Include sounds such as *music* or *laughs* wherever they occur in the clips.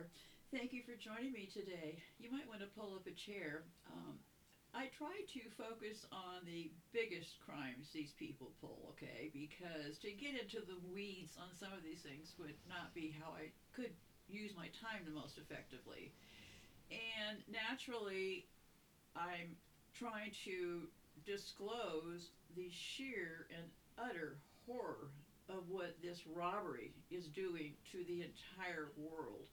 there. Thank you for joining me today. You might want to pull up a chair. Um, I try to focus on the biggest crimes these people pull, okay? Because to get into the weeds on some of these things would not be how I could use my time the most effectively. And naturally, I'm trying to disclose the sheer and utter horror of what this robbery is doing to the entire world.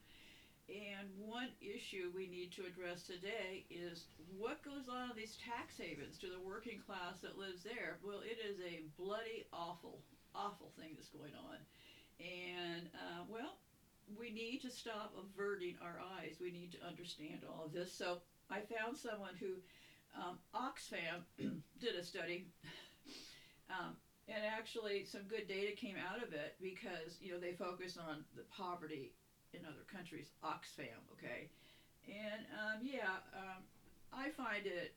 And one issue we need to address today is what goes on in these tax havens to the working class that lives there. Well, it is a bloody, awful, awful thing that's going on. And, uh, well, we need to stop averting our eyes. We need to understand all of this. So I found someone who, um, Oxfam, *clears throat* did a study. *laughs* Um, and actually, some good data came out of it because, you know, they focus on the poverty in other countries, Oxfam, okay? And um, yeah, um, I find it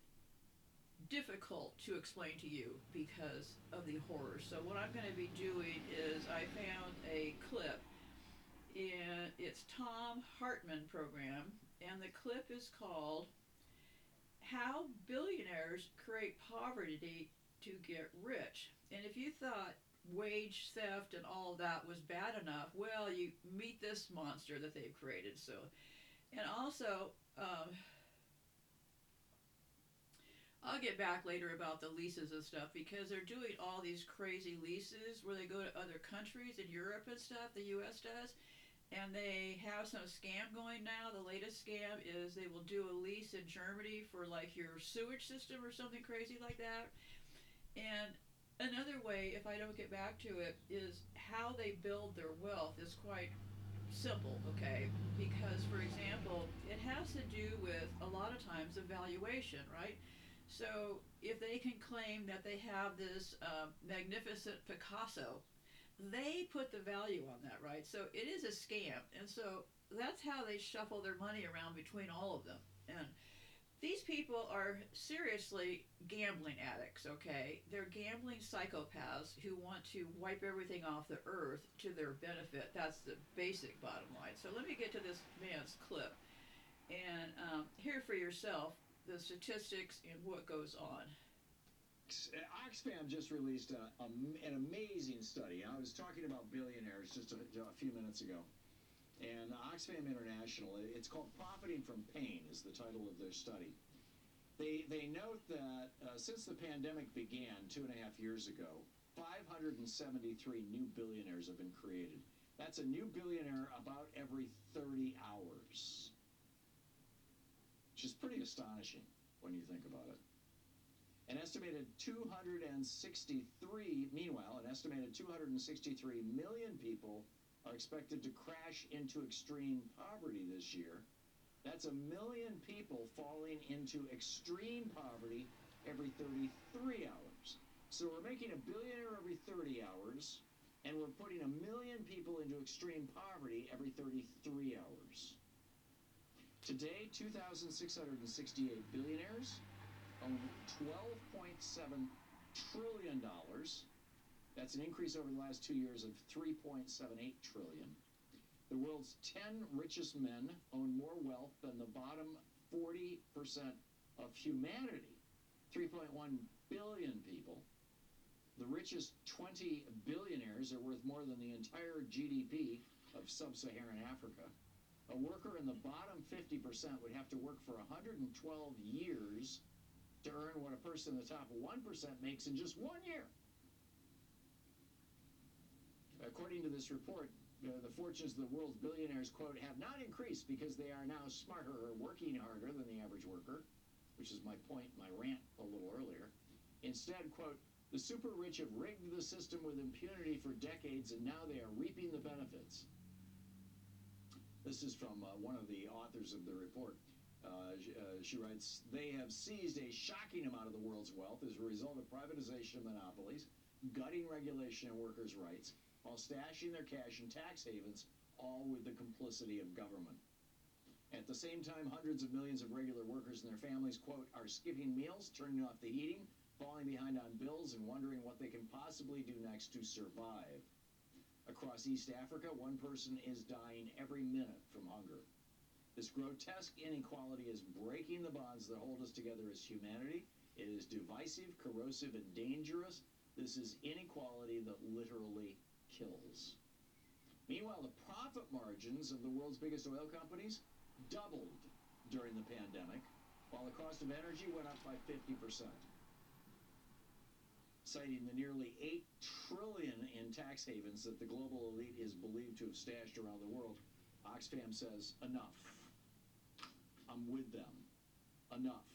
difficult to explain to you because of the horror. So what I'm going to be doing is I found a clip and it's Thom Hartmann program, and the clip is called "How Billionaires Create Poverty to Get Rich." And if you thought wage theft and all that was bad enough, well, you meet this monster that they've created. So, and also, um, I'll get back later about the leases and stuff because they're doing all these crazy leases where they go to other countries in Europe and stuff, the US does, and they have some scam going now. The latest scam is they will do a lease in Germany for like your sewage system or something crazy like that. And another way, if I don't get back to it, is how they build their wealth is quite simple, okay? Because, for example, it has to do with a lot of times evaluation, right? So if they can claim that they have this uh, magnificent Picasso, they put the value on that, right? So it is a scam, and so that's how they shuffle their money around between all of them. And these people are seriously gambling addicts, okay? They're gambling psychopaths who want to wipe everything off the earth to their benefit. That's the basic bottom line. So let me get to this man's clip and um, hear for yourself the statistics and what goes on. Oxfam just released a, a, an amazing study. I was talking about billionaires just a, a, few minutes ago. And Oxfam International, it's called Profiting from Pain, is the title of their study. They, they note that uh, since the pandemic began two and a half years ago, 573 new billionaires have been created. That's a new billionaire about every 30 hours which is pretty astonishing when you think about it. An estimated 263, meanwhile, an estimated 263 million people are expected to crash into extreme poverty this year. That's a million people falling into extreme poverty every 33 hours. So we're making a billionaire every 30 hours, and we're putting a million people into extreme poverty every 33 hours. Today, 2,668 billionaires own $12.7 trillion. That's an increase over the last two years of 3.78 trillion. The world's 10 richest men own more wealth than the bottom 40% of humanity, 3.1 billion people. The richest 20 billionaires are worth more than the entire GDP of sub Saharan Africa. A worker in the bottom 50% would have to work for 112 years to earn what a person in the top 1% makes in just one year. According to this report, uh, the fortunes of the world's billionaires, quote, have not increased because they are now smarter or working harder than the average worker, which is my point, my rant a little earlier. Instead, quote, the super rich have rigged the system with impunity for decades and now they are reaping the benefits. This is from uh, one of the authors of the report. Uh, uh, she writes, they have seized a shocking amount of the world's wealth as a result of privatization of monopolies, gutting regulation and workers' rights, while stashing their cash in tax havens, all with the complicity of government. At the same time, hundreds of millions of regular workers and their families, quote, are skipping meals, turning off the heating, falling behind on bills, and wondering what they can possibly do next to survive. Across East Africa, one person is dying every minute from hunger. This grotesque inequality is breaking the bonds that hold us together as humanity. It is divisive, corrosive, and dangerous. This is inequality that literally kills. Meanwhile, the profit margins of the world's biggest oil companies doubled during the pandemic, while the cost of energy went up by 50%. Citing the nearly 8 trillion in tax havens that the global elite is believed to have stashed around the world, Oxfam says enough. I'm with them. Enough.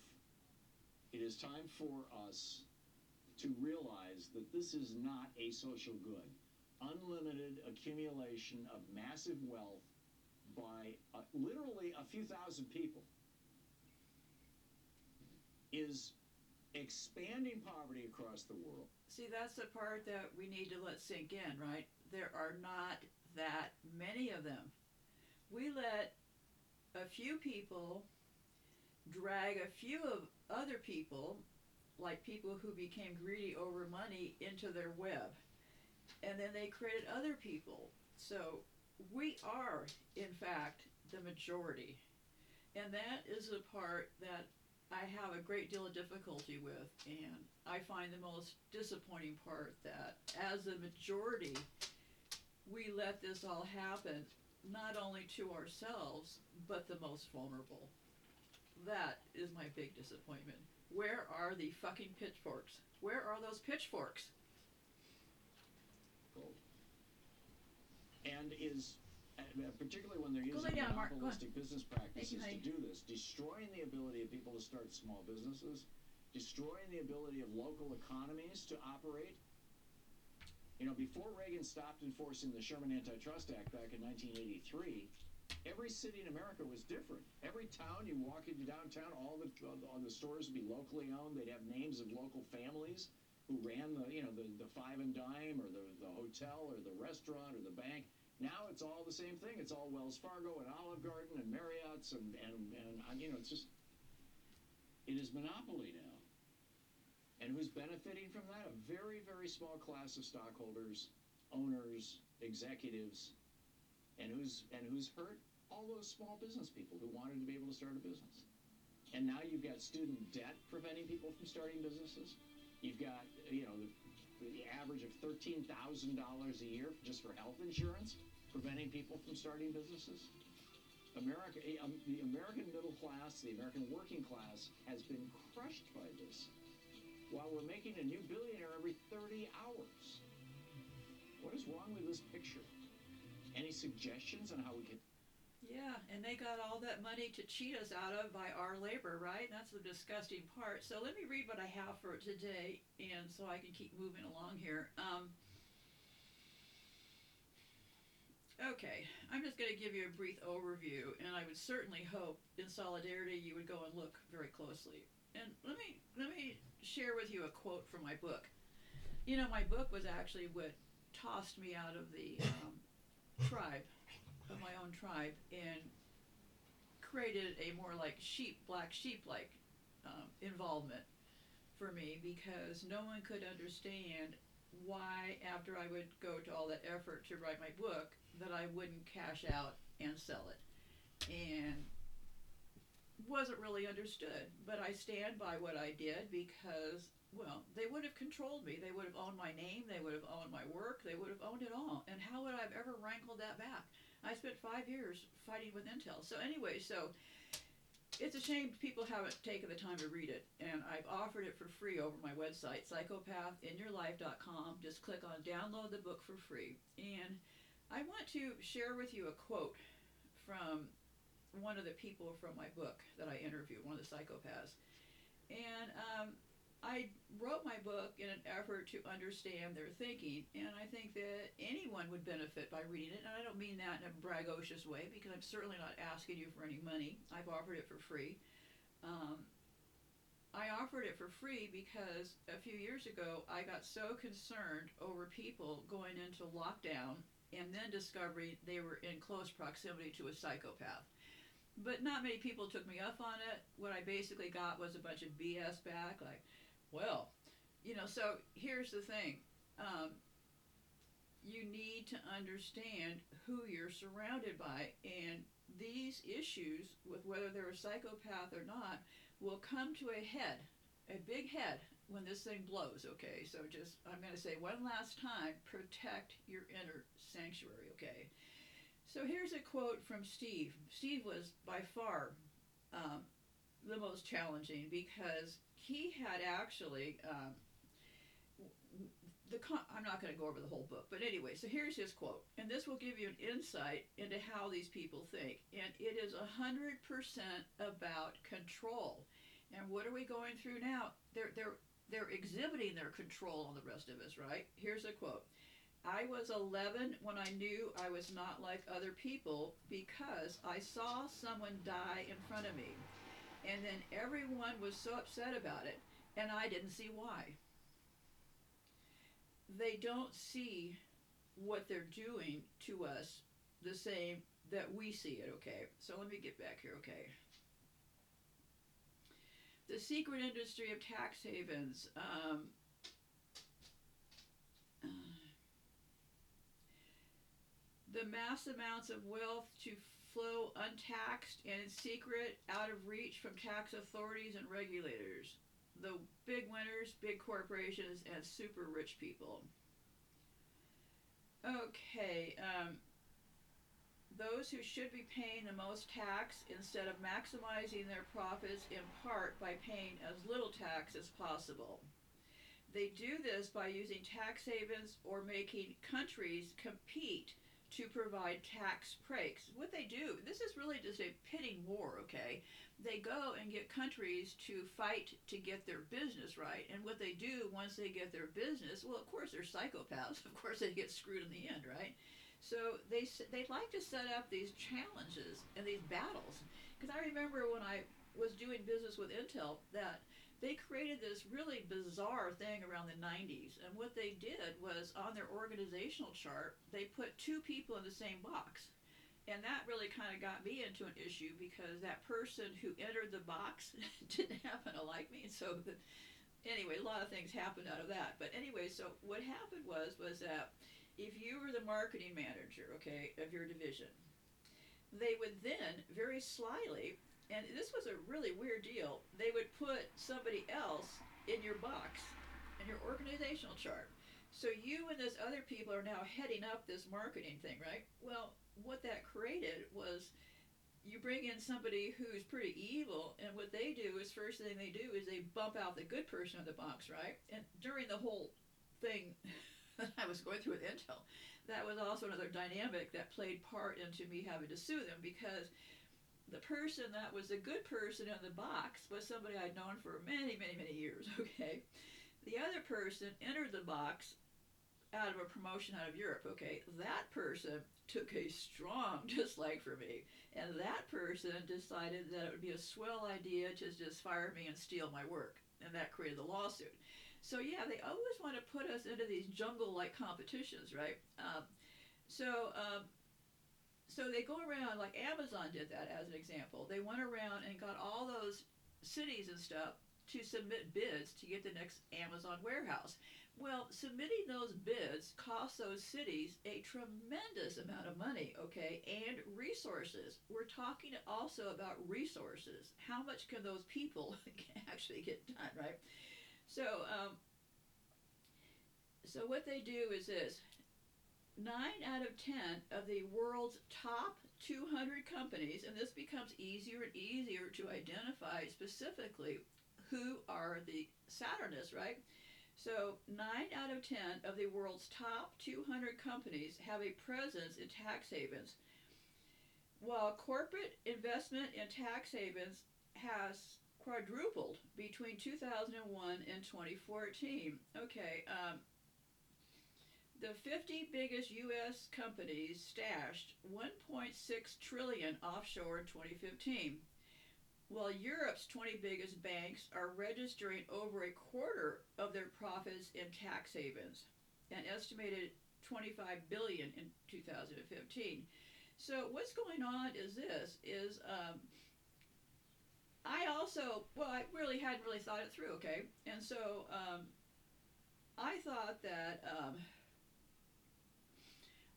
It is time for us to realize that this is not a social good. Unlimited accumulation of massive wealth by uh, literally a few thousand people is expanding poverty across the world. See, that's the part that we need to let sink in, right? There are not that many of them. We let a few people drag a few of other people, like people who became greedy over money, into their web. And then they created other people. So we are, in fact, the majority. And that is the part that I have a great deal of difficulty with, and I find the most disappointing part that as a majority, we let this all happen, not only to ourselves, but the most vulnerable. That is my big disappointment. Where are the fucking pitchforks? Where are those pitchforks? And is, uh, particularly when they're using down. Monopolistic business practices honey. to do this, destroying the ability of people to start small businesses, destroying the ability of local economies to operate. You know, before Reagan stopped enforcing the Sherman Antitrust Act back in 1983, every city in America was different. Every town you walk into downtown, all the all the stores would be locally owned. They'd have names of local families who ran the you know the, the five and dime or the, the hotel or the restaurant or the bank. Now it's all the same thing. It's all Wells Fargo and Olive Garden and Marriott's and and, and uh, you know it's just it is monopoly now. And who's benefiting from that? A very very small class of stockholders, owners, executives, and who's and who's hurt all those small business people who wanted to be able to start a business. And now you've got student debt preventing people from starting businesses. You've got you know the, the average of thirteen thousand dollars a year just for health insurance preventing people from starting businesses. America, eh, um, the American middle class, the American working class has been crushed by this. While we're making a new billionaire every 30 hours. What is wrong with this picture? Any suggestions on how we can Yeah, and they got all that money to cheat us out of by our labor, right? That's the disgusting part. So let me read what I have for today, and so I can keep moving along here. Um, okay, I'm just going to give you a brief overview, and I would certainly hope, in solidarity, you would go and look very closely. And let me let me share with you a quote from my book. You know, my book was actually what tossed me out of the um, tribe of my own tribe and created a more like sheep, black sheep like um, involvement for me because no one could understand why, after I would go to all that effort to write my book, that I wouldn't cash out and sell it. And wasn't really understood, but I stand by what I did because, well, they would have controlled me. They would have owned my name, they would have owned my work, they would have owned it all. And how would I have ever rankled that back? I spent five years fighting with Intel. So anyway, so it's a shame people haven't taken the time to read it, and I've offered it for free over my website, psychopathinyourlife.com. Just click on download the book for free. And I want to share with you a quote from one of the people from my book that I interviewed, one of the psychopaths. And um, I wrote my book in an effort to understand their thinking, and I think that anyone would benefit by reading it. And I don't mean that in a braggadocious way, because I'm certainly not asking you for any money. I've offered it for free. Um, I offered it for free because a few years ago I got so concerned over people going into lockdown and then discovering they were in close proximity to a psychopath. But not many people took me up on it. What I basically got was a bunch of BS back, like, well, you know, so here's the thing. Um, you need to understand who you're surrounded by. And these issues with whether they're a psychopath or not will come to a head, a big head, when this thing blows, okay? So just, I'm going to say one last time protect your inner sanctuary, okay? So here's a quote from Steve. Steve was by far um, the most challenging because he had actually. Um, the con- I'm not going to go over the whole book, but anyway, so here's his quote, and this will give you an insight into how these people think, and it is hundred percent about control. And what are we going through now? They're they're they're exhibiting their control on the rest of us, right? Here's a quote. I was 11 when I knew I was not like other people because I saw someone die in front of me. And then everyone was so upset about it, and I didn't see why they don't see what they're doing to us the same that we see it, okay? So let me get back here, okay? The secret industry of tax havens. Um, *sighs* the mass amounts of wealth to flow untaxed and in secret out of reach from tax authorities and regulators the big winners, big corporations, and super rich people. Okay, um, those who should be paying the most tax instead of maximizing their profits in part by paying as little tax as possible. They do this by using tax havens or making countries compete to provide tax breaks. What they do, this is really just a pitting war, okay? They go and get countries to fight to get their business right. And what they do once they get their business, well, of course, they're psychopaths. *laughs* Of course, they get screwed in the end, right? So they they like to set up these challenges and these battles. Because I remember when I was doing business with Intel that they created this really bizarre thing around the 90s. And what they did was on their organizational chart, they put two people in the same box. And that really kind of got me into an issue because that person who entered the box *laughs* didn't happen to like me. So, the, anyway, a lot of things happened out of that. But anyway, so what happened was was that if you were the marketing manager, okay, of your division, they would then very slyly and this was a really weird deal. They would put somebody else in your box, in your organizational chart. So you and those other people are now heading up this marketing thing, right? Well, what that created was you bring in somebody who's pretty evil, and what they do is first thing they do is they bump out the good person of the box, right? And during the whole thing *laughs* that I was going through with Intel, that was also another dynamic that played part into me having to sue them because the person that was a good person in the box was somebody I'd known for many, many, many years, *laughs* okay? The other person entered the box out of a promotion out of Europe, okay? That person took a strong *laughs* dislike for me, and that person decided that it would be a swell idea to just fire me and steal my work, and that created the lawsuit. So, yeah, they always want to put us into these jungle like competitions, right? Um, so, um, so they go around like Amazon did that as an example. They went around and got all those cities and stuff to submit bids to get the next Amazon warehouse. Well, submitting those bids cost those cities a tremendous amount of money, okay, and resources. We're talking also about resources. How much can those people *laughs* actually get done, right? So, um, so what they do is this: nine out of ten of the world's top 200 companies, and this becomes easier and easier to identify specifically who are the Saturnists, right? So, nine out of ten of the world's top 200 companies have a presence in tax havens, while corporate investment in tax havens has quadrupled between 2001 and 2014. Okay, um, the 50 biggest U.S. companies stashed 1.6 trillion offshore in 2015, while Europe's 20 biggest banks are registering over a quarter of their profits in tax havens, an estimated 25 billion in 2015. So what's going on is this: is um, I also well, I really hadn't really thought it through, okay, and so um, I thought that. Um,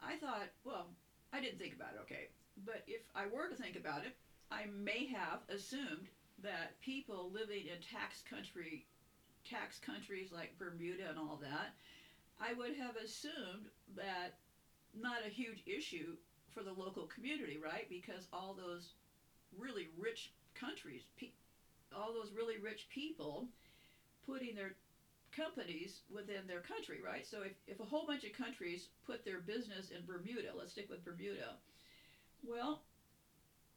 I thought, well, I didn't think about it, okay. But if I were to think about it, I may have assumed that people living in tax country, tax countries like Bermuda and all that, I would have assumed that not a huge issue for the local community, right? Because all those really rich countries, pe- all those really rich people putting their companies within their country, right? So if, if a whole bunch of countries put their business in Bermuda, let's stick with Bermuda, well,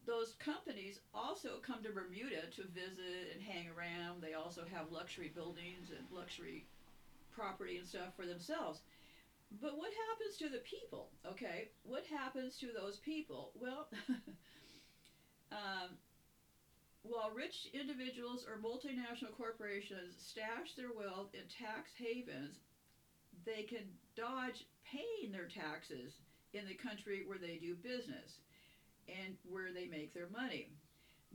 those companies also come to Bermuda to visit and hang around. They also have luxury buildings and luxury property and stuff for themselves. But what happens to the people? Okay, what happens to those people? Well, *laughs* um, while rich individuals or multinational corporations stash their wealth in tax havens, they can dodge paying their taxes in the country where they do business and where they make their money.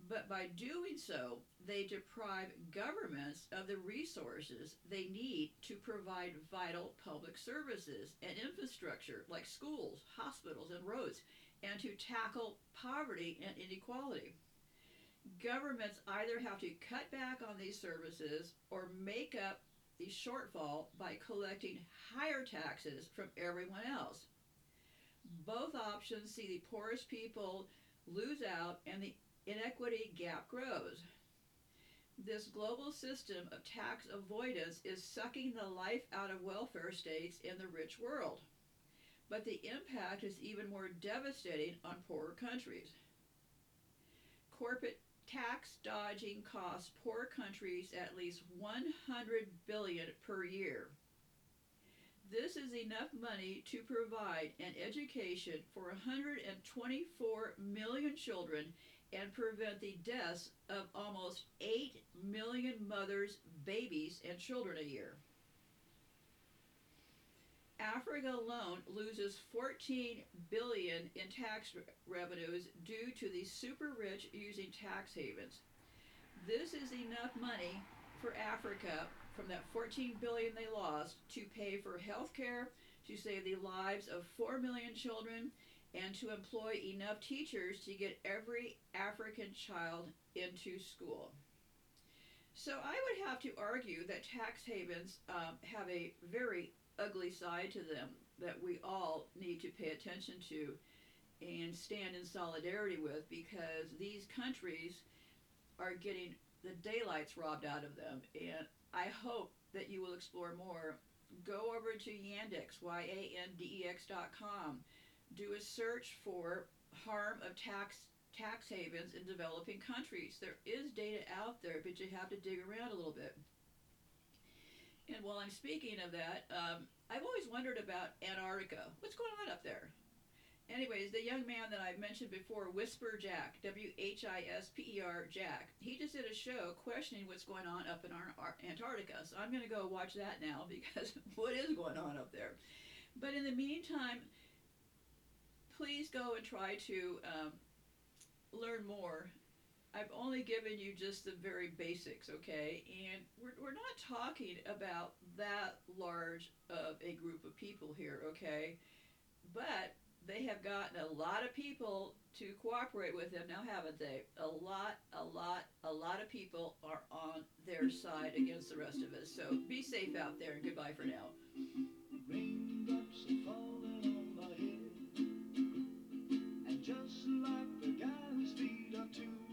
But by doing so, they deprive governments of the resources they need to provide vital public services and infrastructure like schools, hospitals, and roads, and to tackle poverty and inequality. Governments either have to cut back on these services or make up the shortfall by collecting higher taxes from everyone else. Both options see the poorest people lose out and the inequity gap grows. This global system of tax avoidance is sucking the life out of welfare states in the rich world. But the impact is even more devastating on poorer countries. Corporate tax dodging costs poor countries at least 100 billion per year. This is enough money to provide an education for 124 million children and prevent the deaths of almost 8 million mothers, babies, and children a year. Africa alone loses 14 billion in tax re- revenues due to the super rich using tax havens. This is enough money for Africa from that 14 billion they lost to pay for health care, to save the lives of 4 million children, and to employ enough teachers to get every African child into school. So I would have to argue that tax havens um, have a very ugly side to them that we all need to pay attention to and stand in solidarity with because these countries are getting the daylights robbed out of them. And I hope that you will explore more. Go over to Yandex, Y A N D E X dot com. Do a search for harm of tax tax havens in developing countries. There is data out there, but you have to dig around a little bit. And while I'm speaking of that, um, I've always wondered about Antarctica. What's going on up there? Anyways, the young man that I mentioned before, Whisper Jack, W H I S P E R Jack, he just did a show questioning what's going on up in our Antarctica. So I'm going to go watch that now *laughs* because what is going on up there? But in the meantime, please go and try to um, learn more. I've only given you just the very basics, okay? And we're, we're not talking about that large of a group of people here, okay? But they have gotten a lot of people to cooperate with them now, haven't they? A lot, a lot, a lot of people are on their side against the rest of us. So be safe out there and goodbye for now. Raindrops are falling on my head, and just like the guy whose feet are too.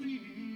free.